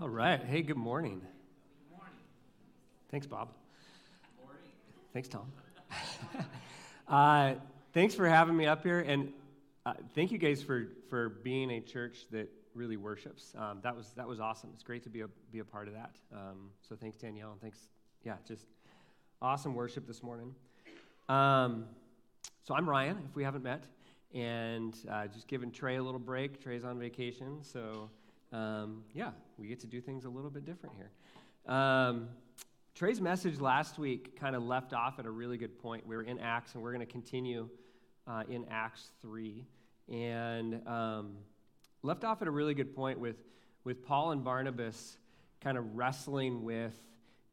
All right. Hey, good morning. Good morning. Thanks, Bob. Good morning. Thanks, Tom. uh, thanks for having me up here, and uh, thank you guys for for being a church that really worships. Um, that was that was awesome. It's great to be a be a part of that. Um, so thanks, Danielle, and thanks. Yeah, just awesome worship this morning. Um, so I'm Ryan. If we haven't met, and uh, just giving Trey a little break. Trey's on vacation, so um, yeah, we get to do things a little bit different here. Um, Trey's message last week kind of left off at a really good point. We were in Acts, and we're going to continue uh, in Acts 3. And um, left off at a really good point with, with Paul and Barnabas kind of wrestling with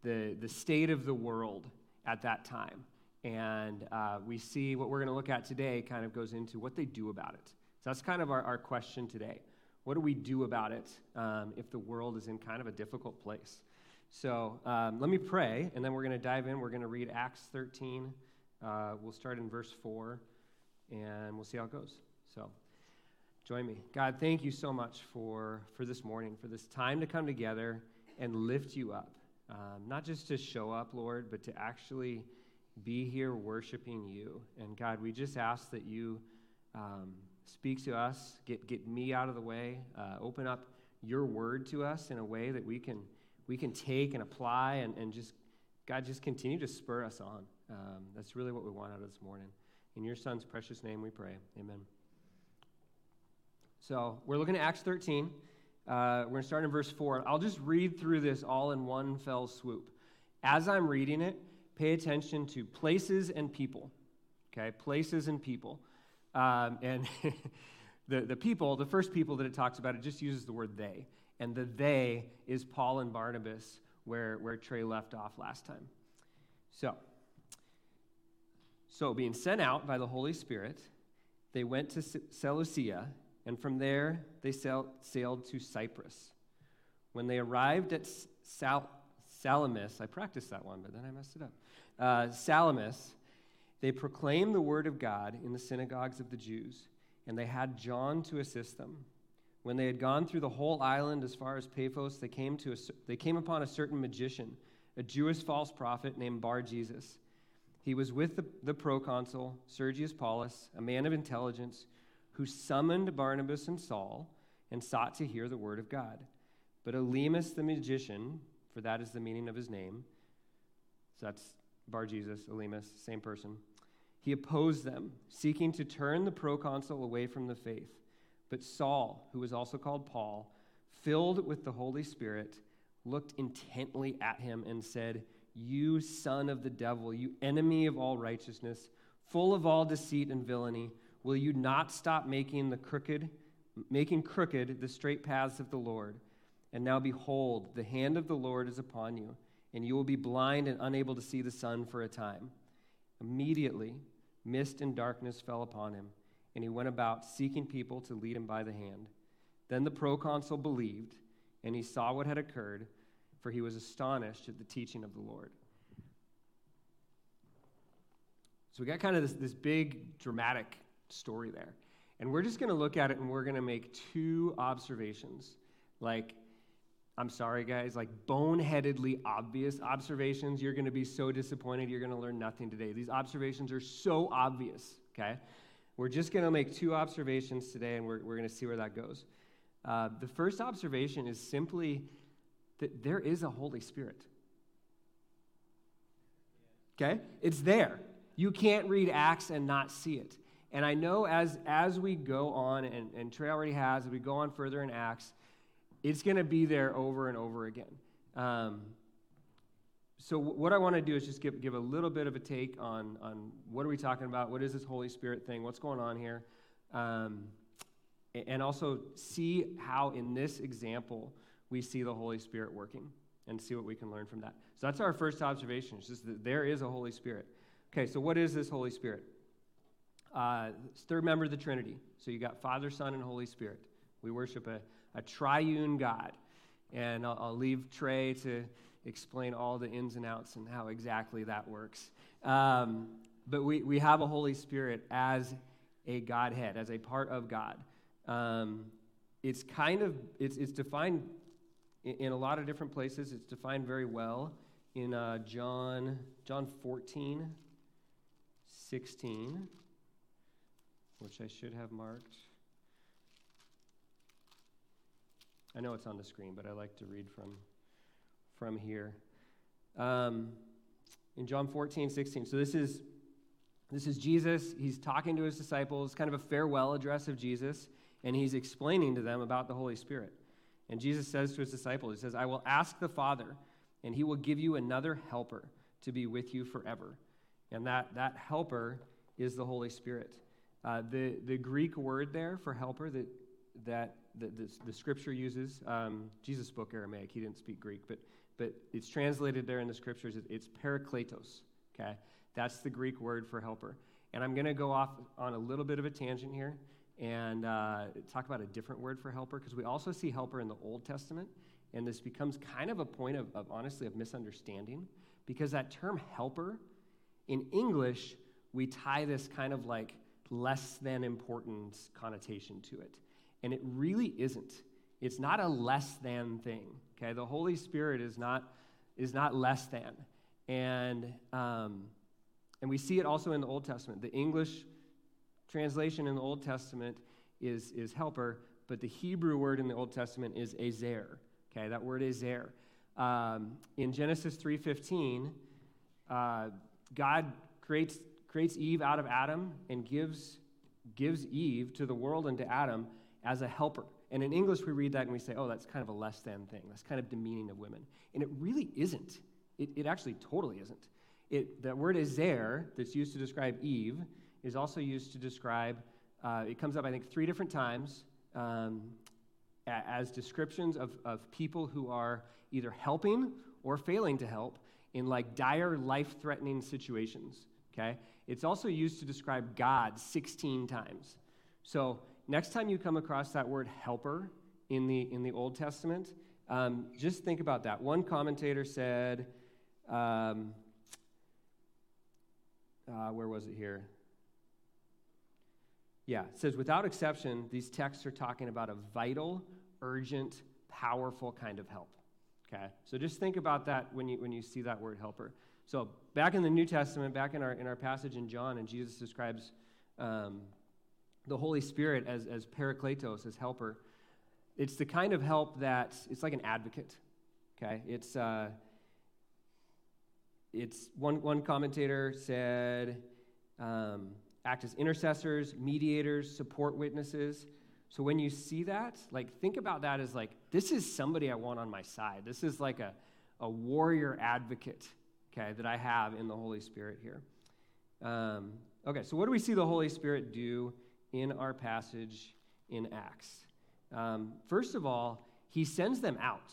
the, the state of the world at that time. And uh, we see what we're going to look at today kind of goes into what they do about it. So that's kind of our, our question today. What do we do about it um, if the world is in kind of a difficult place? So um, let me pray, and then we're going to dive in. We're going to read Acts 13. Uh, we'll start in verse 4, and we'll see how it goes. So join me. God, thank you so much for, for this morning, for this time to come together and lift you up. Um, not just to show up, Lord, but to actually be here worshiping you. And God, we just ask that you um, speak to us, get, get me out of the way, uh, open up your word to us in a way that we can, we can take and apply and, and just, God, just continue to spur us on. Um, that's really what we want out of this morning. In your son's precious name we pray. Amen. So we're looking at Acts 13. Uh, we're going to start in verse 4. I'll just read through this all in one fell swoop. As I'm reading it, pay attention to places and people. Okay, places and people. Um, and the, the people, the first people that it talks about, it just uses the word they. And the they is Paul and Barnabas, where, where Trey left off last time. So, so being sent out by the Holy Spirit, they went to Seleucia, and from there they sailed to Cyprus. When they arrived at Sal- Salamis, I practiced that one, but then I messed it up. Uh, Salamis, they proclaimed the word of God in the synagogues of the Jews, and they had John to assist them. When they had gone through the whole island as far as Paphos, they came, to a, they came upon a certain magician, a Jewish false prophet named Bar Jesus. He was with the, the proconsul, Sergius Paulus, a man of intelligence, who summoned Barnabas and Saul and sought to hear the word of God. But Elymas the magician, for that is the meaning of his name, so that's Bar Jesus, Elymas, same person. He opposed them, seeking to turn the proconsul away from the faith. But Saul, who was also called Paul, filled with the Holy Spirit, looked intently at him and said, You son of the devil, you enemy of all righteousness, full of all deceit and villainy, will you not stop making the crooked, making crooked the straight paths of the Lord? And now behold, the hand of the Lord is upon you and you will be blind and unable to see the sun for a time. Immediately, mist and darkness fell upon him, and he went about seeking people to lead him by the hand. Then the proconsul believed, and he saw what had occurred, for he was astonished at the teaching of the Lord. So we got kind of this, this big dramatic story there. And we're just going to look at it and we're going to make two observations. Like, I'm sorry, guys, like boneheadedly obvious observations. You're going to be so disappointed. You're going to learn nothing today. These observations are so obvious, okay? We're just going to make two observations today, and we're, we're going to see where that goes. Uh, the first observation is simply that there is a Holy Spirit. Okay? It's there. You can't read Acts and not see it. And I know as, as we go on, and, and Trey already has, as we go on further in Acts, it's going to be there over and over again. Um, so what I want to do is just give, give a little bit of a take on, on what are we talking about? What is this Holy Spirit thing? What's going on here? Um, and also see how in this example we see the Holy Spirit working and see what we can learn from that. So that's our first observation. It's just that there is a Holy Spirit. Okay, so what is this Holy Spirit? Uh, third member of the Trinity. So you got Father, Son, and Holy Spirit. We worship a, a triune God. And I'll, I'll, leave Trey to explain all the ins and outs and how exactly that works. Um, but we, we have a Holy Spirit as a Godhead, as a part of God. Um, it's kind of, it's, it's defined in, in a lot of different places. It's defined very well in uh, John, John 14, 16, which I should have marked. I know it's on the screen, but I like to read from, from here. Um, in John 14, 16. So this is, this is Jesus. He's talking to his disciples, kind of a farewell address of Jesus, and he's explaining to them about the Holy Spirit. And Jesus says to his disciples, He says, I will ask the Father, and he will give you another helper to be with you forever. And that, that helper is the Holy Spirit. Uh, the, the Greek word there for helper that, that, that the, the scripture uses, um, Jesus spoke Aramaic, he didn't speak Greek, but, but it's translated there in the scriptures, it's parakletos, okay? That's the Greek word for helper. And I'm going to go off on a little bit of a tangent here and uh, talk about a different word for helper because we also see helper in the Old Testament. And this becomes kind of a point of, of honestly of misunderstanding because that term helper in English, we tie this kind of like less than important connotation to it. And it really isn't. It's not a less than thing. Okay, the Holy Spirit is not is not less than, and um, and we see it also in the Old Testament. The English translation in the Old Testament is is helper, but the Hebrew word in the Old Testament is ezer. Okay, that word ezer. Um, in Genesis three fifteen, uh, God creates creates Eve out of Adam and gives gives Eve to the world and to Adam as a helper. And in English, we read that and we say, oh, that's kind of a less than thing. That's kind of demeaning of women. And it really isn't. It, it actually totally isn't. It, the word ezer that's used to describe Eve is also used to describe, uh, it comes up, I think, three different times um, as descriptions of, of people who are either helping or failing to help in like dire life threatening situations. Okay? It's also used to describe God 16 times. So next time you come across that word helper in the, in the Old Testament, um, just think about that. One commentator said, um, uh, where was it here? Yeah, it says, without exception, these texts are talking about a vital, urgent, powerful kind of help. Okay, so just think about that when you, when you see that word helper. So back in the New Testament, back in our, in our passage in John, and Jesus describes um, the Holy Spirit as, as parakletos, as helper, it's the kind of help that it's like an advocate. Okay, it's uh, it's one one commentator said um, act as intercessors, mediators, support witnesses. So when you see that, like think about that as like this is somebody I want on my side. This is like a a warrior advocate, okay, that I have in the Holy Spirit here. Um, okay, so what do we see the Holy Spirit do? In our passage in Acts. Um, first of all, he sends them out.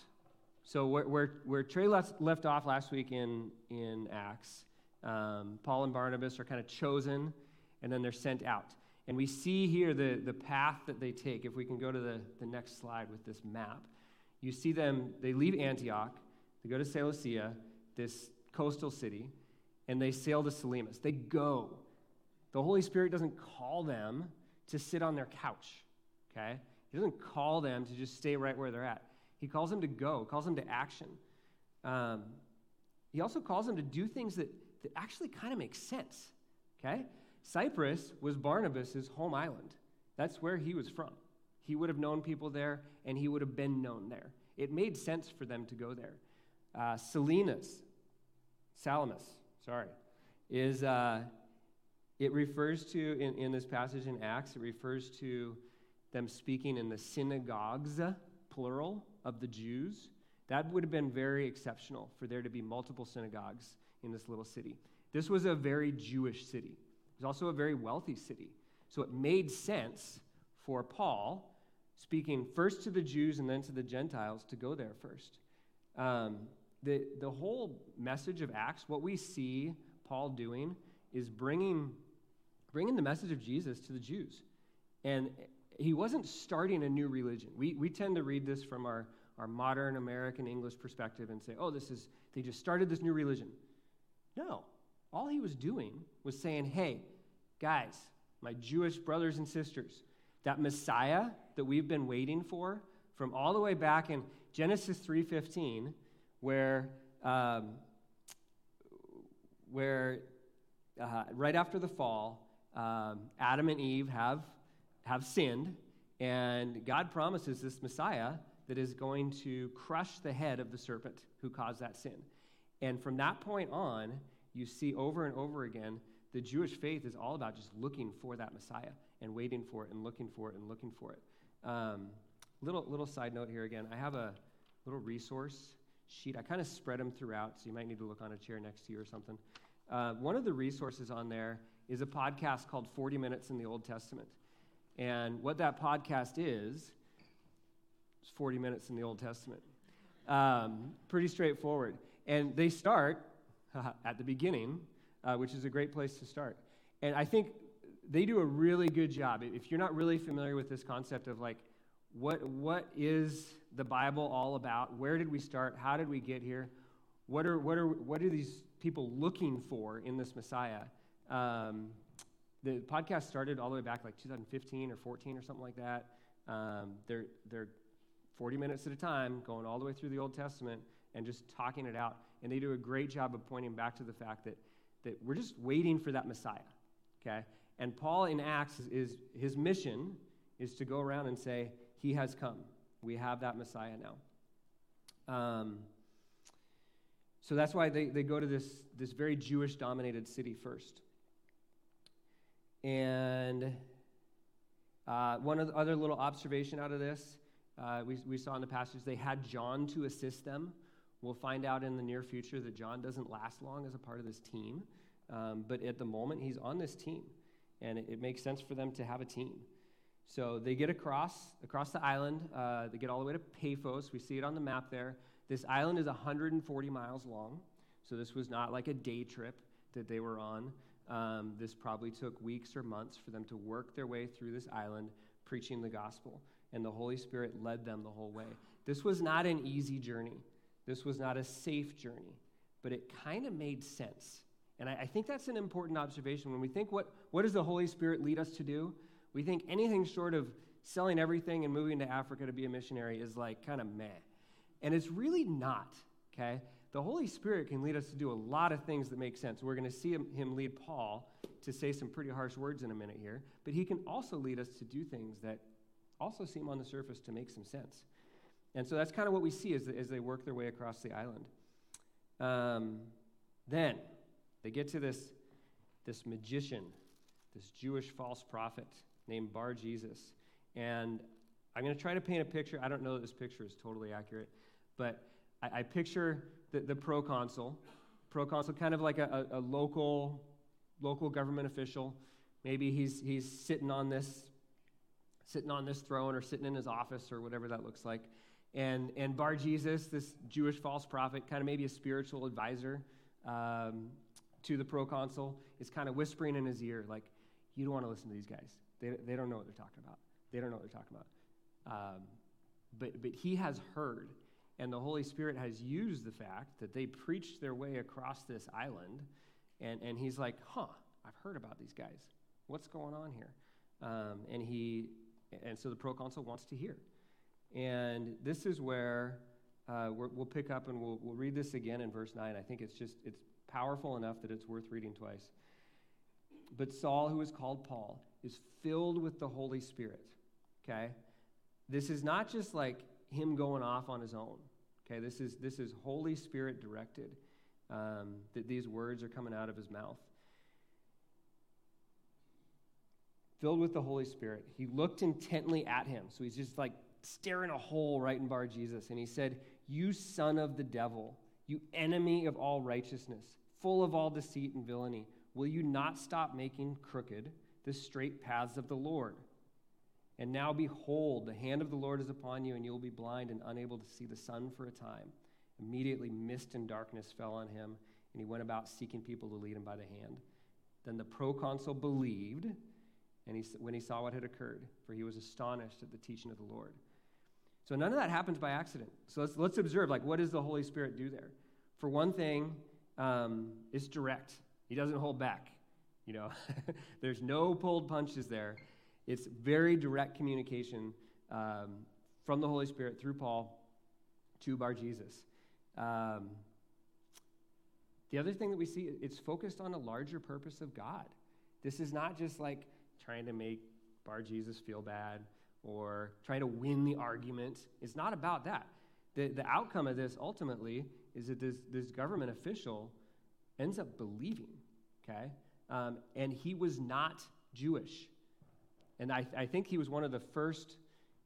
So, where, where, where Trey left, left off last week in, in Acts, um, Paul and Barnabas are kind of chosen and then they're sent out. And we see here the, the path that they take. If we can go to the, the next slide with this map, you see them, they leave Antioch, they go to Seleucia, this coastal city, and they sail to Salamis. They go. The Holy Spirit doesn't call them to sit on their couch, okay? He doesn't call them to just stay right where they're at. He calls them to go, calls them to action. Um, he also calls them to do things that, that actually kind of make sense, okay? Cyprus was Barnabas' home island. That's where he was from. He would have known people there, and he would have been known there. It made sense for them to go there. Uh, Salinas, Salamis, sorry, is, uh, it refers to, in, in this passage in Acts, it refers to them speaking in the synagogues, plural, of the Jews. That would have been very exceptional for there to be multiple synagogues in this little city. This was a very Jewish city. It was also a very wealthy city. So it made sense for Paul, speaking first to the Jews and then to the Gentiles, to go there first. Um, the, the whole message of Acts, what we see Paul doing, is bringing bringing the message of Jesus to the Jews. And he wasn't starting a new religion. We, we tend to read this from our, our modern American English perspective and say, oh, this is, they just started this new religion. No. All he was doing was saying, hey, guys, my Jewish brothers and sisters, that Messiah that we've been waiting for from all the way back in, Genesis 3:15, where um, where uh, right after the fall, um, Adam and Eve have have sinned, and God promises this Messiah that is going to crush the head of the serpent who caused that sin. And from that point on, you see over and over again the Jewish faith is all about just looking for that Messiah and waiting for it and looking for it and looking for it. Um, little little side note here again. I have a little resource sheet. I kind of spread them throughout, so you might need to look on a chair next to you or something. Uh, one of the resources on there is a podcast called 40 Minutes in the Old Testament. And what that podcast is, is 40 minutes in the Old Testament. Um, pretty straightforward. And they start at the beginning, uh, which is a great place to start. And I think they do a really good job. If you're not really familiar with this concept of like, what, what is the Bible all about? Where did we start? How did we get here? What are, what are, what are these people looking for in this Messiah? Um, the podcast started all the way back like 2015 or 14 or something like that. Um, they're, they're 40 minutes at a time, going all the way through the Old Testament and just talking it out. And they do a great job of pointing back to the fact that, that we're just waiting for that Messiah. Okay? And Paul in Acts is, is his mission is to go around and say, He has come. We have that Messiah now. Um, so that's why they, they go to this, this very Jewish dominated city first. And uh, one other little observation out of this uh, we, we saw in the passage, they had John to assist them. We'll find out in the near future that John doesn't last long as a part of this team. Um, but at the moment, he's on this team. And it, it, makes sense for them to have a team. So they get across, across the island. Uh, they get all the way to Paphos. We see it on the map there. This island is 140 miles long. So this was not like a day trip that they were on. Um, this probably took weeks or months for them to work their way through this island preaching the gospel and the Holy Spirit led them the whole way. This was not an easy journey, this was not a safe journey, but it kind of made sense. And I, I, think that's an important observation. When we think, what, what does the Holy Spirit lead us to do? We think anything short of selling everything and moving to Africa to be a missionary is like kind of meh. And it's really not, okay? The Holy Spirit can lead us to do a lot of things that make sense. We're going to see him, him lead Paul to say some pretty harsh words in a minute here, but he can also lead us to do things that also seem on the surface to make some sense. And so that's kind of what we see as, as they work their way across the island. Um, then they get to this, this magician, this Jewish false prophet named Bar Jesus. And I'm going to try to paint a picture. I don't know that this picture is totally accurate, but I, I picture the, the proconsul, proconsul kind of like a, a, local, local government official. Maybe he's, he's sitting on this sitting on this throne or sitting in his office or whatever that looks like. And, and Bar Jesus, this Jewish false prophet, kind of maybe a spiritual advisor um, to the proconsul, is kind of whispering in his ear, like, you don't want to listen to these guys. They, they don't know what they're talking about. They don't know what they're talking about. Um, but, but he has heard, and the Holy Spirit has used the fact that they preached their way across this island, and, and he's like, huh, I've heard about these guys. What's going on here? Um, and he and so the proconsul wants to hear. And this is where uh, we will pick up and we'll, we'll read this again in verse 9. I think it's just, it's powerful enough that it's worth reading twice. But Saul, who is called Paul, is filled with the Holy Spirit. Okay? This is not just like him going off on his own. Okay? This is, this is Holy Spirit directed um, that these words are coming out of his mouth. filled with the Holy Spirit, he looked intently at him. So he's just like staring a hole right in Bar Jesus. And he said, You son of the devil, you enemy of all righteousness, full of all deceit and villainy, will you not stop making crooked the straight paths of the Lord? And now behold, the hand of the Lord is upon you, and you will be blind and unable to see the sun for a time. Immediately, mist and darkness fell on him, and he went about seeking people to lead him by the hand. Then the proconsul believed and he, when he saw what had occurred, for he was astonished at the teaching of the Lord. So none of that happens by accident. So let's, let's observe, like, what does the Holy Spirit do there? For one thing, um, it's direct. He doesn't hold back. You know, there's no pulled punches there. It's very direct communication um, from the Holy Spirit through Paul to Bar Jesus. Um, the other thing that we see, it's focused on a larger purpose of God. This is not just like trying to make Bar Jesus feel bad or trying to win the argument. It's not about that. The, the outcome of this ultimately is that this, this government official ends up believing, okay? Um, and he was not Jewish. And I, I, think he was one of the first,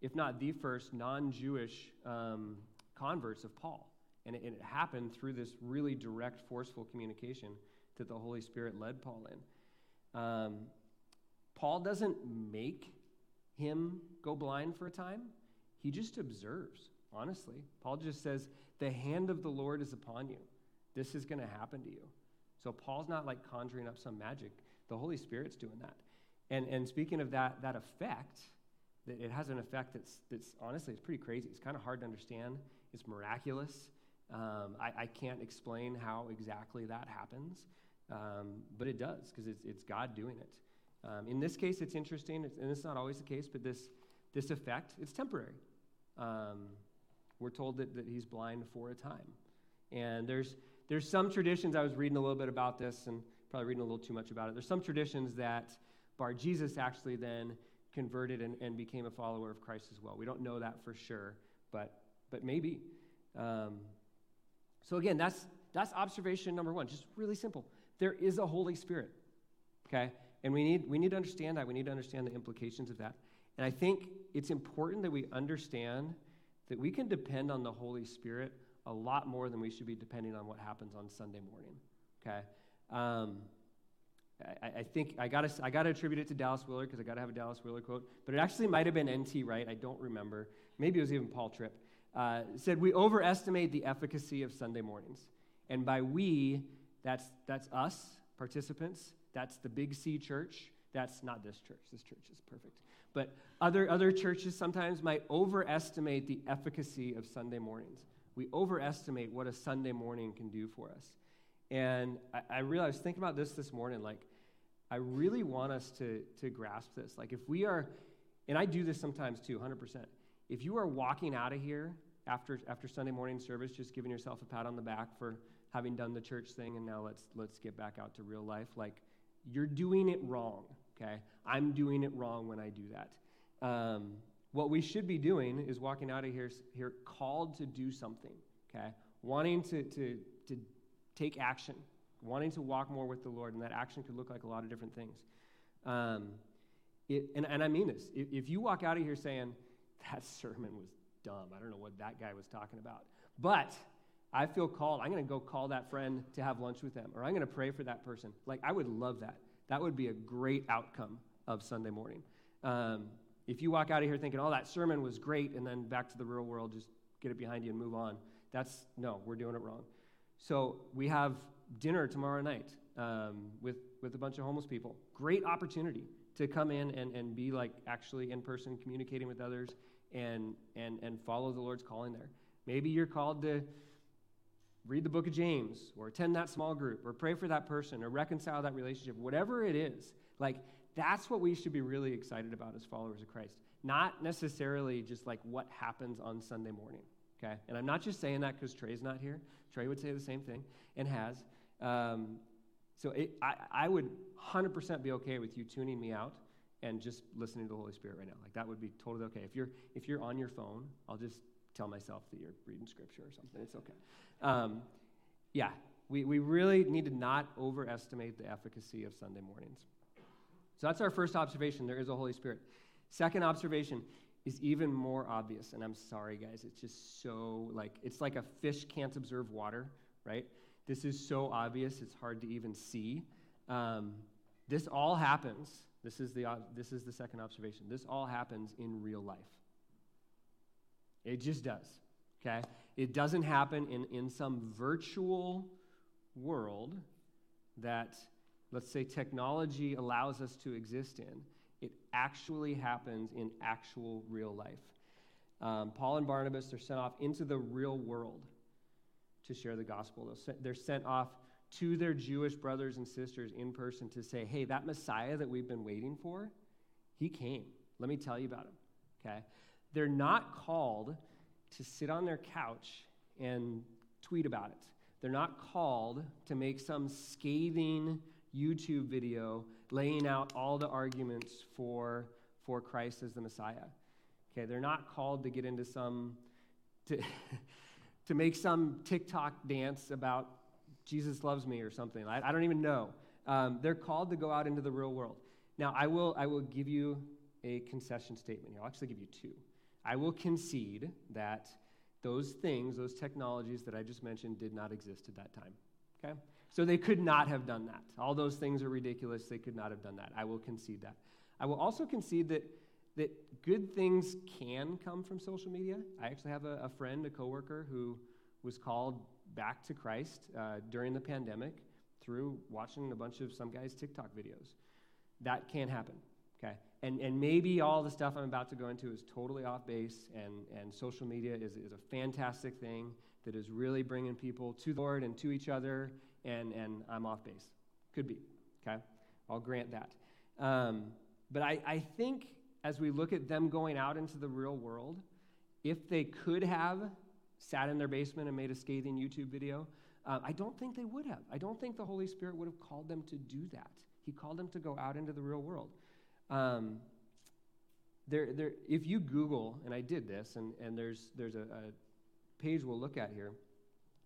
if not the first, non Jewish um, converts of Paul. And it, and it, happened through this really direct, forceful communication that the Holy Spirit led Paul in. Um, Paul doesn't make him go blind for a time, he just observes, honestly. Paul just says, The hand of the Lord is upon you. This is going to happen to you. So Paul's not like conjuring up some magic. The Holy Spirit's doing that. And, and speaking of that, that effect, that it has an effect that's, that's honestly, it's pretty crazy. It's kind of hard to understand. It's miraculous. Um, I, I, can't explain how exactly that happens, um, but it does because it's, it's God doing it. Um, in this case, it's interesting, it's, and it's not always the case, but this, this effect, it's temporary. Um, we're told that, that he's blind for a time. And there's, there's some traditions, I was reading a little bit about this and probably reading a little too much about it. There's some traditions that Bar Jesus actually then converted and, and became a follower of Christ as well. We don't know that for sure, but, but maybe. Um, so again, that's, that's observation number one, just really simple. There is a Holy Spirit, okay? And we need, we need to understand that. We need to understand the implications of that. And I think it's important that we understand that we can depend on the Holy Spirit a lot more than we should be depending on what happens on Sunday morning. Okay? Um, I, I, think I got I gotta attribute it to Dallas Willard because I got to have a Dallas Willard quote, but it actually might have been N.T. Wright. I don't remember. Maybe it was even Paul Tripp. Uh, said, We overestimate the efficacy of Sunday mornings. And by we, that's, that's us, participants. That's the Big C church. That's not this church. This church is perfect. But other, other churches sometimes might overestimate the efficacy of Sunday mornings we overestimate what a Sunday morning can do for us. And I, I realized, thinking about this this morning, like, I really want us to, to grasp this. Like, if we are, and I do this sometimes too, 100%. If you are walking out of here after, after Sunday morning service, just giving yourself a pat on the back for having done the church thing, and now let's, let's get back out to real life, like, you're doing it wrong, okay? I'm doing it wrong when I do that. Um, what we should be doing is walking out of here, here called to do something, okay? Wanting to, to, to take action, wanting to walk more with the Lord, and that action could look like a lot of different things. Um, it, and, and I mean this. If, if you walk out of here saying, that sermon was dumb, I don't know what that guy was talking about, but I feel called, I'm going to go call that friend to have lunch with them, or I'm going to pray for that person. Like, I would love that. That would be a great outcome of Sunday morning. Um, if you walk out of here thinking, oh, that sermon was great, and then back to the real world, just get it behind you and move on, that's no, we're doing it wrong. So we have dinner tomorrow night um, with, with a bunch of homeless people. Great opportunity to come in and, and be like actually in person communicating with others and, and, and follow the Lord's calling there. Maybe you're called to read the book of James or attend that small group or pray for that person or reconcile that relationship, whatever it is. Like, that's what we should be really excited about as followers of Christ. Not necessarily just like what happens on Sunday morning, okay? And I'm not just saying that because Trey's not here. Trey would say the same thing and has. Um, so it, I, I would 100% be okay with you tuning me out and just listening to the Holy Spirit right now. Like that would be totally okay. If you're if you're on your phone, I'll just tell myself that you're reading scripture or something. It's okay. Um, yeah, we, we really need to not overestimate the efficacy of Sunday mornings. So that's our first observation. There is a Holy Spirit. Second observation is even more obvious. And I'm sorry, guys. It's just so like, it's like a fish can't observe water, right? This is so obvious, it's hard to even see. Um, this all happens. This is, the, this is the second observation. This all happens in real life. It just does, okay? It doesn't happen in, in some virtual world that let's say technology allows us to exist in, it actually happens in actual real life. Um, Paul and Barnabas are sent off into the real world to share the gospel. They're sent off to their Jewish brothers and sisters in person to say, hey, that Messiah that we've been waiting for, he came. Let me tell you about him. Okay? They're not called to sit on their couch and tweet about it. They're not called to make some scathing YouTube video laying out all the arguments for, for Christ as the Messiah. Okay, they're not called to get into some, to, to make some TikTok dance about Jesus loves me or something. I, I don't even know. Um, they're called to go out into the real world. Now, I will, I will give you a concession statement here. I'll actually give you two. I will concede that those things, those technologies that I just mentioned, did not exist at that time. Okay? So they could not have done that. All those things are ridiculous. They could not have done that. I will concede that. I will also concede that, that good things can come from social media. I actually have a, a friend, a coworker, who was called back to Christ uh, during the pandemic through watching a bunch of some guy's TikTok videos. That can happen, okay? And, and maybe all the stuff I'm about to go into is totally off base, and, and social media is, is a fantastic thing that is really bringing people to the Lord and to each other, and, and I'm off base. Could be, okay? I'll grant that. Um, but I, I think as we look at them going out into the real world, if they could have sat in their basement and made a scathing YouTube video, uh, I don't think they would have. I don't think the Holy Spirit would have called them to do that. He called them to go out into the real world. Um, there, there, if you Google, and I did this, and, and there's, there's a, a page we'll look at here.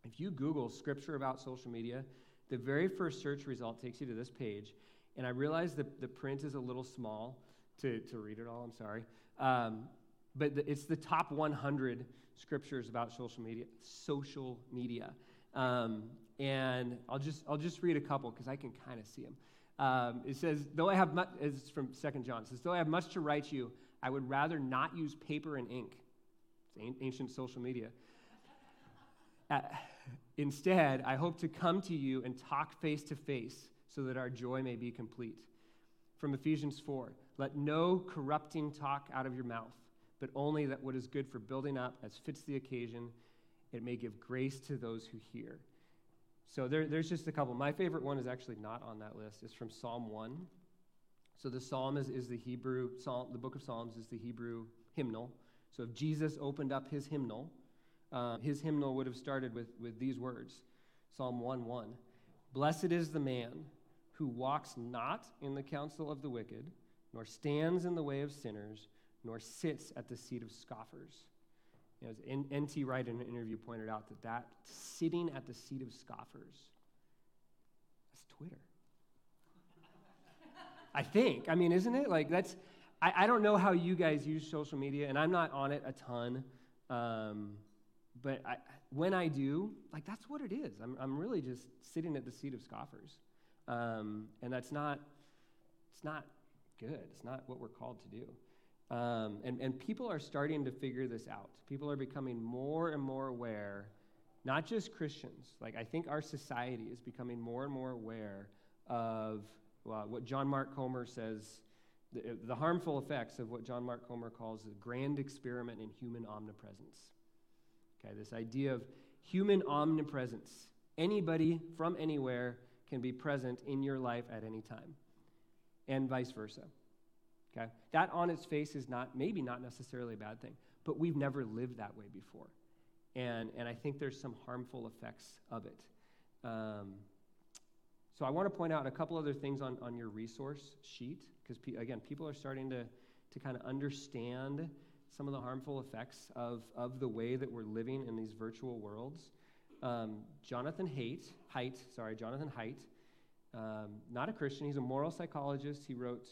If you Google scripture about social media, the very first search result takes you to this page. And I realize that the print is a little small to, to read it all, I'm sorry. Um, but the, it's the top 100 scriptures about social media. Social media. Um, and I'll just, I'll just read a couple because I can kind of see them. Um, it says, though I have much, it's from Second John, it says, though I have much to write you, I would rather not use paper and ink. It's ancient social media. Instead, I hope to come to you and talk face to face so that our joy may be complete. From Ephesians 4, let no corrupting talk out of your mouth, but only that what is good for building up as fits the occasion, it may give grace to those who hear. So there, there's just a couple. My favorite one is actually not on that list. It's from Psalm 1. So the psalm is, is the Hebrew, psalm, the book of Psalms is the Hebrew hymnal. So if Jesus opened up his hymnal, uh, his hymnal would have started with, with these words Psalm 1 1. Blessed is the man who walks not in the counsel of the wicked, nor stands in the way of sinners, nor sits at the seat of scoffers. You know, as N.T. Wright in an interview pointed out that that sitting at the seat of scoffers, that's Twitter. I think. I mean, isn't it? Like, that's, I, I, don't know how you guys use social media, and I'm not on it a ton. Um, but I, when I do, like, that's what it is. I'm, I'm really just sitting at the seat of scoffers. Um, and that's not, it's not good. It's not what we're called to do. Um, and, and people are starting to figure this out. People are becoming more and more aware, not just Christians. Like, I think our society is becoming more and more aware of well, what John Mark Comer says the, the harmful effects of what John Mark Comer calls the grand experiment in human omnipresence. Okay, this idea of human omnipresence. Anybody from anywhere can be present in your life at any time, and vice versa. Okay? That on its face is not, maybe not necessarily a bad thing, but we've never lived that way before. And, and I think there's some harmful effects of it. Um, so I want to point out a couple other things on, on your resource sheet, because pe- again, people are starting to, to kind of understand some of the harmful effects of, of the way that we're living in these virtual worlds. Um, Jonathan Haidt, Haidt, sorry, Jonathan Haidt, um, not a Christian, he's a moral psychologist. He wrote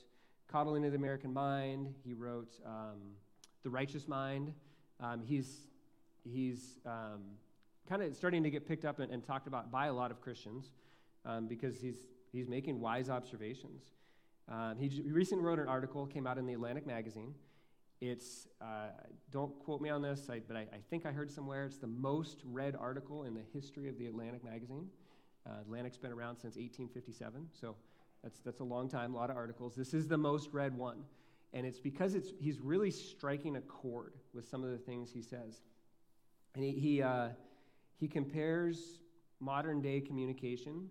Coddling of the American Mind. He wrote um, The Righteous Mind. Um, he's he's um, kind of starting to get picked up and, and, talked about by a lot of Christians um, because he's, he's making wise observations. He, recently wrote an article, came out in the Atlantic magazine. It's, uh, don't quote me on this, I, but I, I, think I heard somewhere it's the most read article in the history of the Atlantic magazine. Uh, Atlantic's been around since 1857, so that's, that's a long time, a lot of articles. This is the most read one. And it's because it's, he's really striking a chord with some of the things he says. And he, he, uh, he compares modern day communication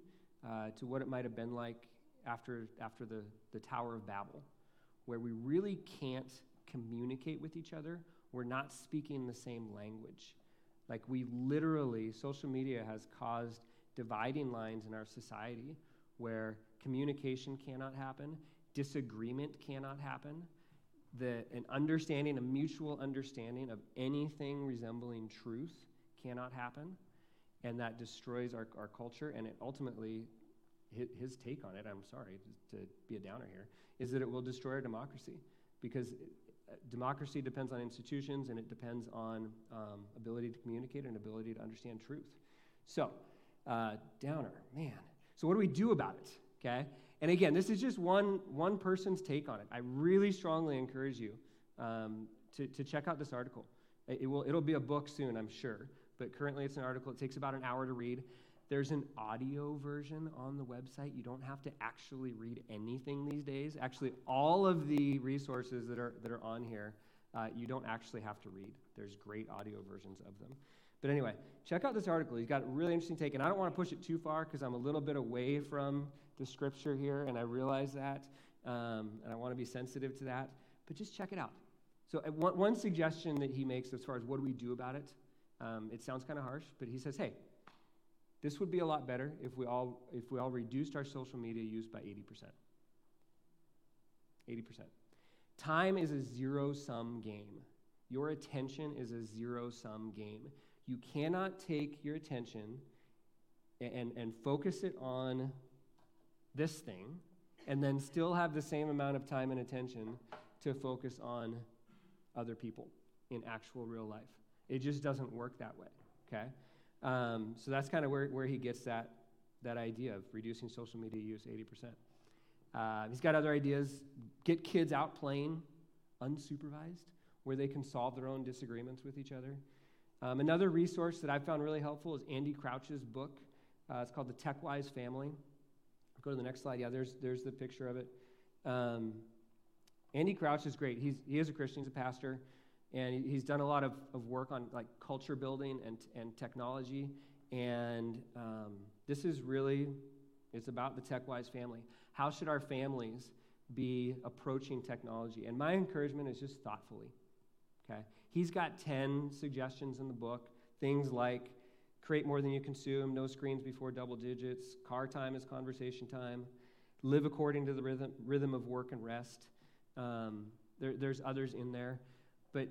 uh, to what it might have been like after, after the, the Tower of Babel, where we really can't communicate with each other. We're not speaking the same language. Like, we literally, social media has caused dividing lines in our society where communication cannot happen, disagreement cannot happen, the, an understanding, a mutual understanding of anything resembling truth cannot happen. And that destroys our, our culture. And it ultimately, his, take on it, I'm sorry to, be a downer here, is that it will destroy our democracy. Because democracy depends on institutions and it depends on um, ability to communicate and ability to understand truth. So, uh, downer, man. So, what do we do about it? Okay? And again, this is just one, one person's take on it. I really strongly encourage you um, to, to check out this article. It, will, it'll be a book soon, I'm sure, but currently it's an article. It takes about an hour to read. There's an audio version on the website. You don't have to actually read anything these days. Actually, all of the resources that are, that are on here, uh, you don't actually have to read. There's great audio versions of them. But anyway, check out this article. He's got a really interesting take, and I don't want to push it too far because I'm a little bit away from the scripture here, and I realize that, um, and I want to be sensitive to that. But just check it out. So, uh, one, one suggestion that he makes as far as what do we do about it, um, it sounds kind of harsh, but he says, hey, this would be a lot better if we all if we all reduced our social media use by 80%. 80%. Time is a zero sum game. Your attention is a zero sum game. You cannot take your attention and, and focus it on this thing and then still have the same amount of time and attention to focus on other people in actual real life. It just doesn't work that way, okay? Um, so that's kind of where, where he gets that, that idea of reducing social media use 80%. Uh, he's got other ideas. Get kids out playing unsupervised, where they can solve their own disagreements with each other. Um, another resource that I've found really helpful is Andy Crouch's book. Uh, it's called The TechWise Family. Go to the next slide. Yeah, there's, there's the picture of it. Um, Andy Crouch is great. He's, he is a Christian, he's a pastor, and he's done a lot of, of work on like culture building and, and technology. And um, this is really, it's about the TechWise family. How should our families be approaching technology? And my encouragement is just thoughtfully. Okay? He's got 10 suggestions in the book, things like create more than you consume, no screens before double digits, car time is conversation time, live according to the rhythm, rhythm of work and rest. Um, there, there's others in there. But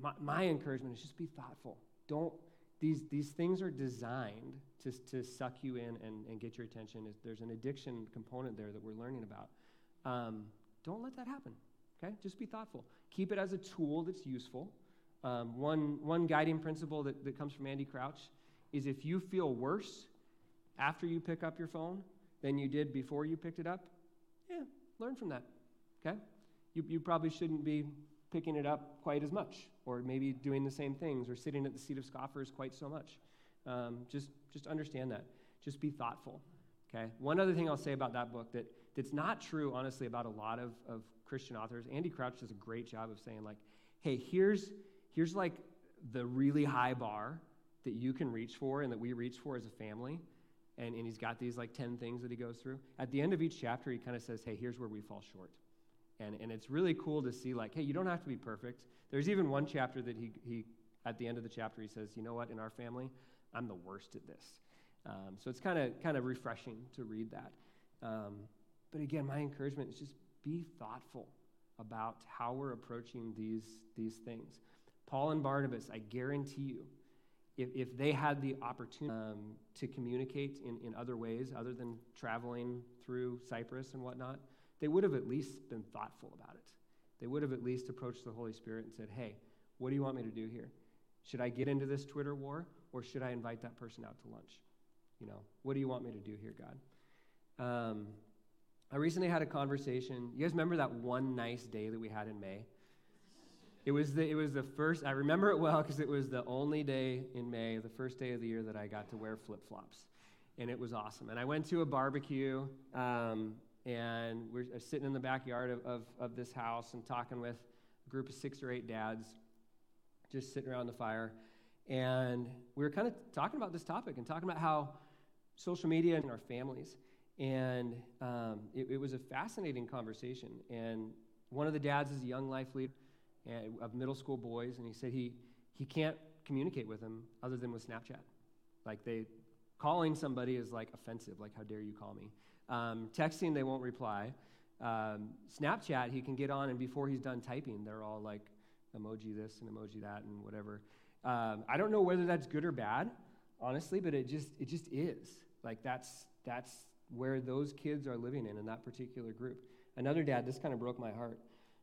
my, my encouragement is just be thoughtful. Don't, these, these things are designed to, to suck you in and, and get your attention. There's an addiction component there that we're learning about. Um, don't let that happen, okay? Just be thoughtful. Keep it as a tool that's useful. Um, one, one guiding principle that, that comes from Andy Crouch is if you feel worse after you pick up your phone than you did before you picked it up, yeah, learn from that. Okay? You, you probably shouldn't be picking it up quite as much, or maybe doing the same things, or sitting at the seat of scoffers quite so much. Um, just, just understand that. Just be thoughtful. Okay? One other thing I'll say about that book that, that's not true, honestly, about a lot of, of Christian authors. Andy Crouch does a great job of saying, like, hey, here's, here's like the really high bar that you can reach for and that we reach for as a family. And, and he's got these like 10 things that he goes through. At the end of each chapter, he kind of says, hey, here's where we fall short. And, and it's really cool to see, like, hey, you don't have to be perfect. There's even one chapter that he, he, at the end of the chapter, he says, you know what, in our family, I'm the worst at this. Um, so it's kind of kind of refreshing to read that. Um, but again, my encouragement is just be thoughtful about how we're approaching these, these things. Paul and Barnabas, I guarantee you, if, if they had the opportunity um, to communicate in, in other ways other than traveling through Cyprus and whatnot, they would have at least been thoughtful about it. They would have at least approached the Holy Spirit and said, hey, what do you want me to do here? Should I get into this Twitter war or should I invite that person out to lunch? You know, what do you want me to do here, God? Um, I recently had a conversation. You guys remember that one nice day that we had in May? It was the, it was the first, I remember it well because it was the only day in May, the first day of the year that I got to wear flip flops. And it was awesome. And I went to a barbecue, um, and we're sitting in the backyard of, of, of this house and talking with a group of six or eight dads, just sitting around the fire. And we were kind of talking about this topic and talking about how social media and our families. And um, it, it was a fascinating conversation. And one of the dads is a young life leader of middle school boys, and he said he, he can't communicate with them other than with Snapchat. Like they, calling somebody is like offensive. Like, how dare you call me? Um, texting, they won't reply. Um, Snapchat, he can get on, and before he's done typing, they're all like emoji this and emoji that and whatever. Um, I don't know whether that's good or bad, honestly, but it just it just is. Like that's that's where those kids are living in in that particular group. Another dad, this kind of broke my heart.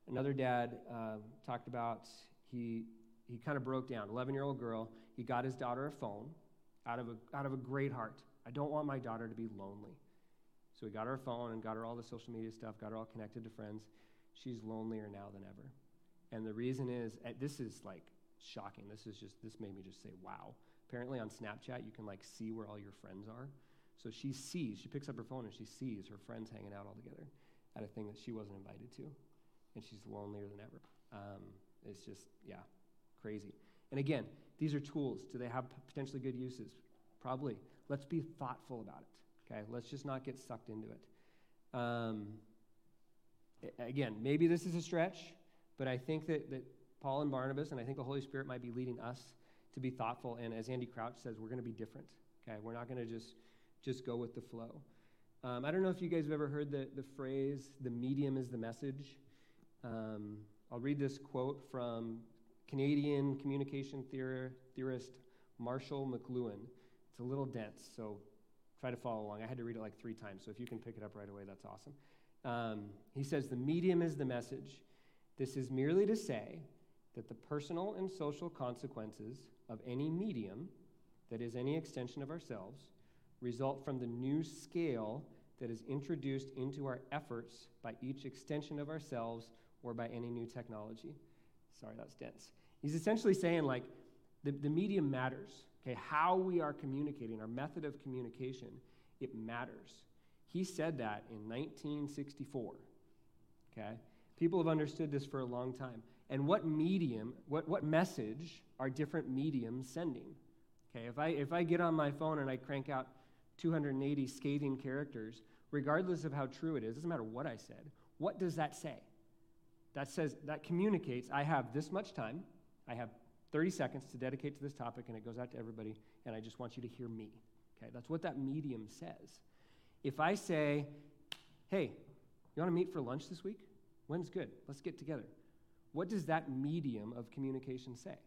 Another dad uh, talked about he he kind of broke down. 11 year old girl. He got his daughter a phone out of a out of a great heart. I don't want my daughter to be lonely. So we got her phone and got her all the social media stuff, got her all connected to friends. She's lonelier now than ever. And the reason is, eh, this is like shocking. This is just, this made me just say, wow. Apparently on Snapchat, you can like see where all your friends are. So she sees, she picks up her phone and she sees her friends hanging out all together at a thing that she wasn't invited to. And she's lonelier than ever. Um, it's just, yeah, crazy. And again, these are tools. Do they have potentially good uses? Probably. Let's be thoughtful about it. Okay, let's just not get sucked into it. Um, again, maybe this is a stretch, but I think that, that Paul and Barnabas, and I think the Holy Spirit might be leading us to be thoughtful. And as Andy Crouch says, we're going to be different. Okay, we're not going to just just go with the flow. Um, I don't know if you guys have ever heard the, the phrase, the medium is the message. Um, I'll read this quote from Canadian communication theorist Marshall McLuhan. It's a little dense, so try to follow along. I had to read it like three times, so if you can pick it up right away, that's awesome. Um, he says, The medium is the message. This is merely to say that the personal and social consequences of any medium, that is, any extension of ourselves, result from the new scale that is introduced into our efforts by each extension of ourselves or by any new technology. Sorry, that's dense. He's essentially saying, like, the, the medium matters. Okay, how we are communicating, our method of communication, it matters. He said that in 1964. Okay? People have understood this for a long time. And what medium, what, what message are different mediums sending? Okay, if I, if I get on my phone and I crank out 280 scathing characters, regardless of how true it is, doesn't matter what I said, what does that say? That says, that communicates, I have this much time, I have 30 seconds to dedicate to this topic, and it goes out to everybody, and I just want you to hear me. Okay, that's what that medium says. If I say, hey, you want to meet for lunch this week? When's good? Let's get together. What does that medium of communication say?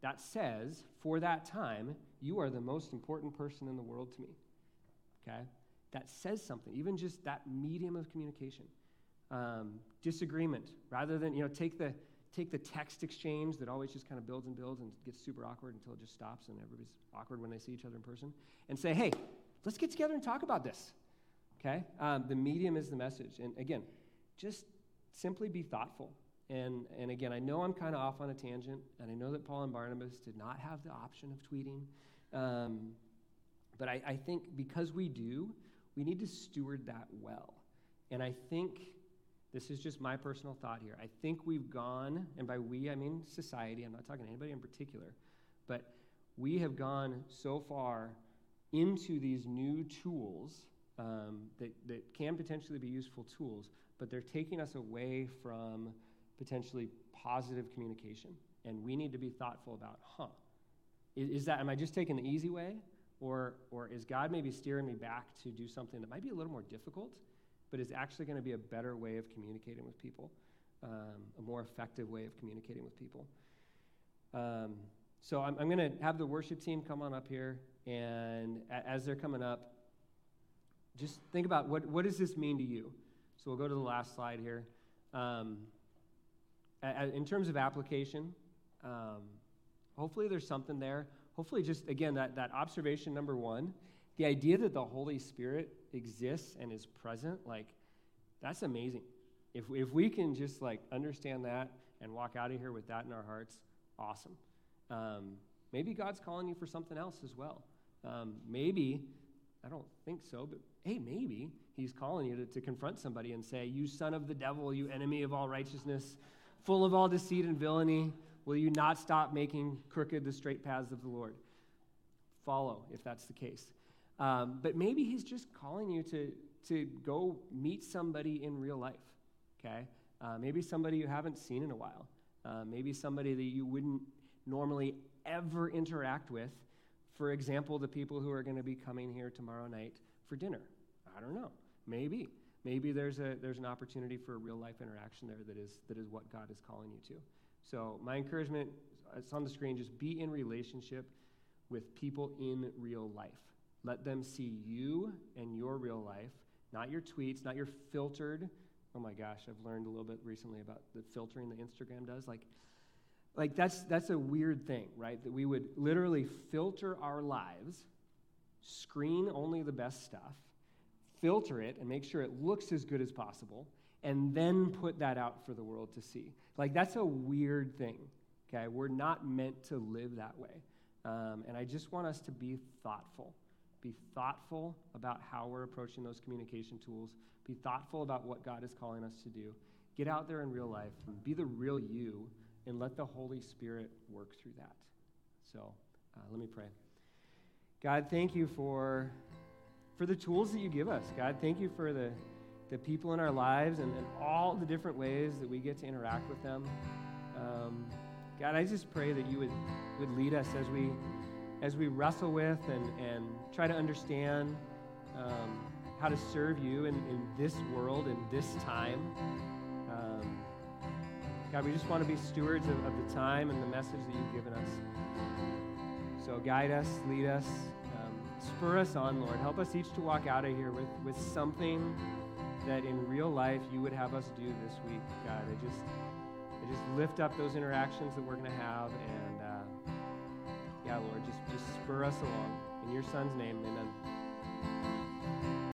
That says, for that time, you are the most important person in the world to me. Okay? That says something, even just that medium of communication. Um, disagreement, rather than, you know, take the, take the text exchange that always just kind of builds and builds and gets super awkward until it just stops and everybody's awkward when they see each other in person, and say, hey, let's get together and talk about this. Okay? Um, the medium is the message. And again, just simply be thoughtful. And, and again, I know I'm kind of off on a tangent, and I know that Paul and Barnabas did not have the option of tweeting. Um, but I, I think because we do, we need to steward that well. And I think this is just my personal thought here. I think we've gone, and by we, I mean society, I'm not talking to anybody in particular, but we have gone so far into these new tools um, that, that can potentially be useful tools, but they're taking us away from potentially positive communication. And we need to be thoughtful about, huh, is, is that, am I just taking the easy way? Or, or is God maybe steering me back to do something that might be a little more difficult? But is actually going to be a better way of communicating with people, um, a more effective way of communicating with people. Um, so I'm, I'm going to have the worship team come on up here, and a- as they're coming up, just think about what, what does this mean to you? So we'll go to the last slide here. Um, a- a- in terms of application, um, hopefully there's something there. Hopefully, just again, that, that observation number one the idea that the Holy Spirit exists and is present, like, that's amazing. If, if we can just, like, understand that and walk out of here with that in our hearts, awesome. Um, maybe God's calling you for something else as well. Um, maybe, I don't think so, but hey, maybe He's calling you to, to confront somebody and say, You son of the devil, you enemy of all righteousness, full of all deceit and villainy, will you not stop making crooked the straight paths of the Lord? Follow if that's the case. Um, but maybe he's just calling you to, to go meet somebody in real life, okay? Uh, maybe somebody you haven't seen in a while. Uh, maybe somebody that you wouldn't normally ever interact with. For example, the people who are going to be coming here tomorrow night for dinner. I don't know. Maybe. Maybe there's, a, there's an opportunity for a real life interaction there that is, that is what God is calling you to. So, my encouragement, it's on the screen, just be in relationship with people in real life. Let them see you and your real life, not your tweets, not your filtered. Oh my gosh, I've learned a little bit recently about the filtering that Instagram does. Like, like that's that's a weird thing, right? That we would literally filter our lives, screen only the best stuff, filter it and make sure it looks as good as possible, and then put that out for the world to see. Like that's a weird thing. Okay, we're not meant to live that way, um, and I just want us to be thoughtful. Be thoughtful about how we're approaching those communication tools. Be thoughtful about what God is calling us to do. Get out there in real life be the real you and let the Holy Spirit work through that. So uh, let me pray. God, thank you for, for the tools that you give us. God, thank you for the, the people in our lives and, and all the different ways that we get to interact with them. Um, God, I just pray that you would, would lead us as we as we wrestle with and, and try to understand um, how to serve you in, in this world, in this time. Um, God, we just want to be stewards of, of, the time and the message that you've given us. So guide us, lead us, um, spur us on, Lord. Help us each to walk out of here with, with something that in real life you would have us do this week, God. I just, I just lift up those interactions that we're going to have and Lord, just, just spur us along. In your son's name, amen.